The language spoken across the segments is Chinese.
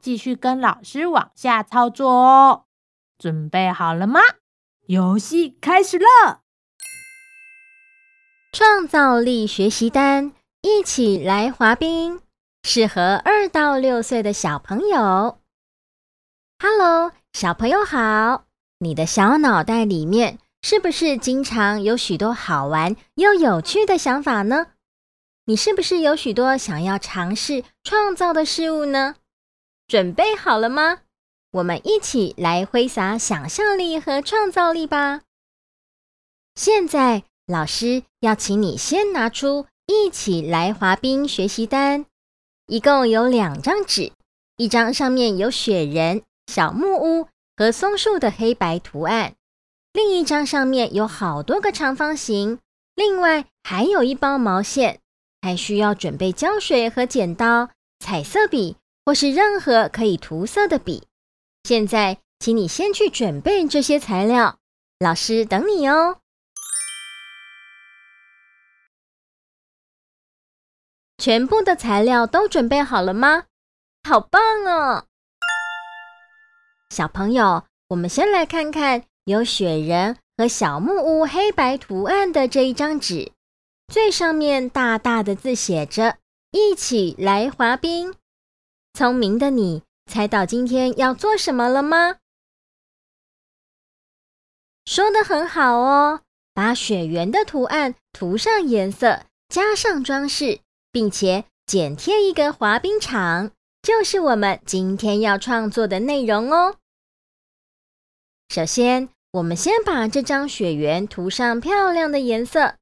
继续跟老师往下操作哦，准备好了吗？游戏开始了！创造力学习单，一起来滑冰，适合二到六岁的小朋友。Hello，小朋友好！你的小脑袋里面是不是经常有许多好玩又有趣的想法呢？你是不是有许多想要尝试创造的事物呢？准备好了吗？我们一起来挥洒想象力和创造力吧！现在，老师要请你先拿出“一起来滑冰”学习单，一共有两张纸，一张上面有雪人、小木屋和松树的黑白图案，另一张上面有好多个长方形，另外还有一包毛线，还需要准备胶水和剪刀、彩色笔。或是任何可以涂色的笔。现在，请你先去准备这些材料，老师等你哦。全部的材料都准备好了吗？好棒哦！小朋友，我们先来看看有雪人和小木屋黑白图案的这一张纸，最上面大大的字写着“一起来滑冰”。聪明的你，猜到今天要做什么了吗？说的很好哦，把雪原的图案涂上颜色，加上装饰，并且剪贴一个滑冰场，就是我们今天要创作的内容哦。首先，我们先把这张雪原涂上漂亮的颜色。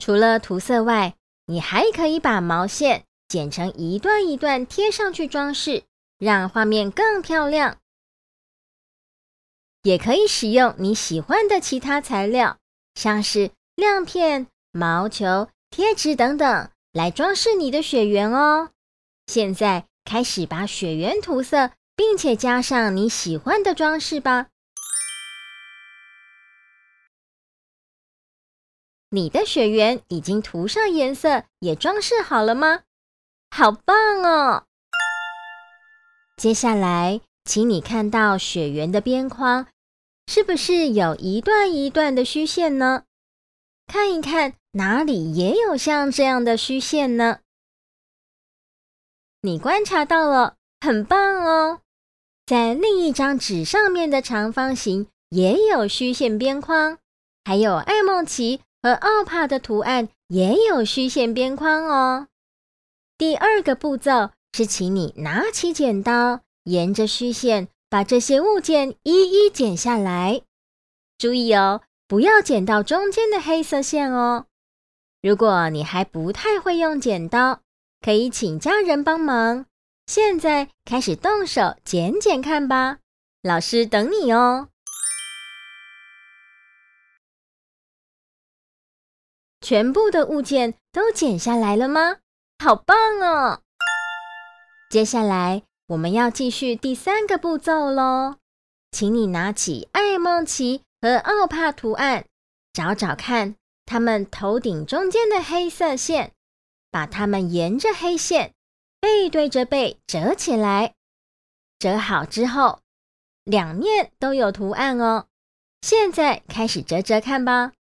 除了涂色外，你还可以把毛线。剪成一段一段贴上去装饰，让画面更漂亮。也可以使用你喜欢的其他材料，像是亮片、毛球、贴纸等等，来装饰你的雪原哦。现在开始把雪原涂色，并且加上你喜欢的装饰吧。你的雪原已经涂上颜色，也装饰好了吗？好棒哦！接下来，请你看到雪原的边框，是不是有一段一段的虚线呢？看一看，哪里也有像这样的虚线呢？你观察到了，很棒哦！在另一张纸上面的长方形也有虚线边框，还有爱孟奇和奥帕的图案也有虚线边框哦。第二个步骤是，请你拿起剪刀，沿着虚线把这些物件一一剪下来。注意哦，不要剪到中间的黑色线哦。如果你还不太会用剪刀，可以请家人帮忙。现在开始动手剪剪看吧，老师等你哦。全部的物件都剪下来了吗？好棒哦！接下来我们要继续第三个步骤喽，请你拿起爱梦奇和奥帕图案，找找看他们头顶中间的黑色线，把它们沿着黑线背对着背折起来。折好之后，两面都有图案哦。现在开始折折看吧。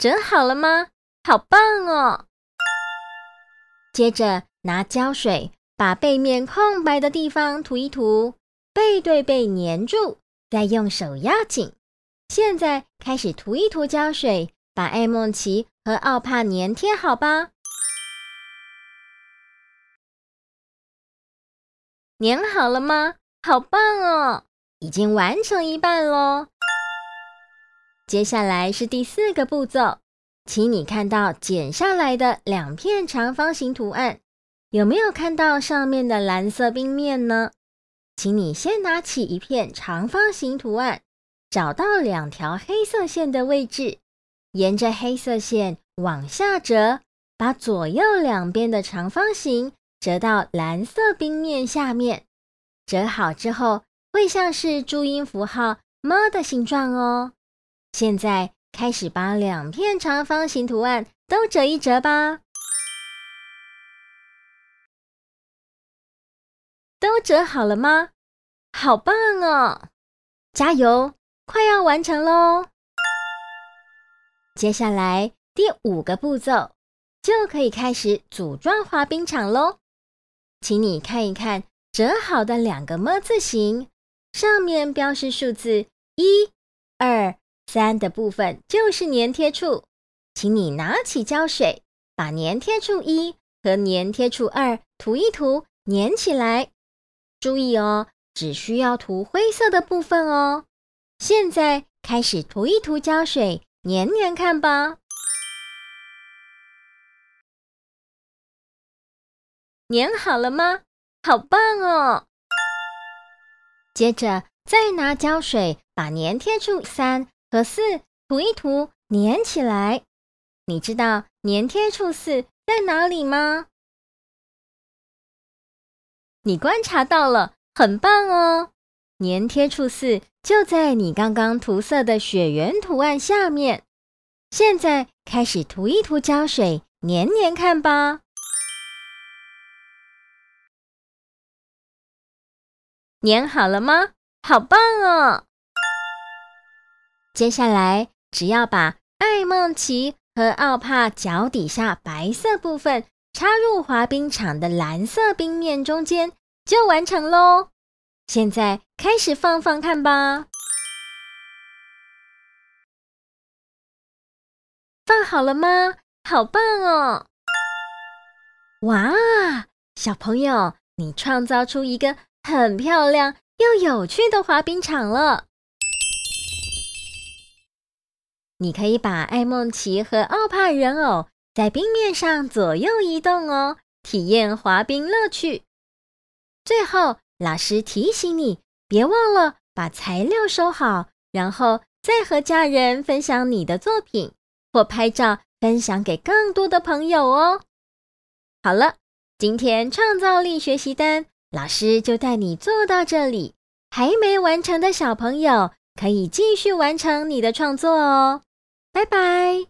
整好了吗？好棒哦！接着拿胶水把背面空白的地方涂一涂，背对背粘住，再用手压紧。现在开始涂一涂胶水，把艾梦奇和奥帕粘贴好吧。粘好了吗？好棒哦！已经完成一半喽。接下来是第四个步骤，请你看到剪下来的两片长方形图案，有没有看到上面的蓝色冰面呢？请你先拿起一片长方形图案，找到两条黑色线的位置，沿着黑色线往下折，把左右两边的长方形折到蓝色冰面下面。折好之后，会像是注音符号“么”的形状哦。现在开始把两片长方形图案都折一折吧。都折好了吗？好棒哦！加油，快要完成喽！接下来第五个步骤就可以开始组装滑冰场喽。请你看一看折好的两个么字形，上面标示数字一、二、三的部分就是粘贴处。请你拿起胶水，把粘贴处一和粘贴处二涂一涂，粘起来。注意哦，只需要涂灰色的部分哦。现在开始涂一涂胶水，粘粘看吧。粘好了吗？好棒哦！接着再拿胶水把粘贴处三和四涂一涂，粘起来。你知道粘贴处四在哪里吗？你观察到了，很棒哦！粘贴处四就在你刚刚涂色的雪原图案下面。现在开始涂一涂胶水，粘粘看吧。粘好了吗？好棒哦！接下来只要把艾梦琪和奥帕脚底下白色部分。插入滑冰场的蓝色冰面中间就完成喽。现在开始放放看吧。放好了吗？好棒哦！哇，小朋友，你创造出一个很漂亮又有趣的滑冰场了。你可以把艾梦奇和奥帕人偶。在冰面上左右移动哦，体验滑冰乐趣。最后，老师提醒你，别忘了把材料收好，然后再和家人分享你的作品，或拍照分享给更多的朋友哦。好了，今天创造力学习单，老师就带你做到这里。还没完成的小朋友，可以继续完成你的创作哦。拜拜。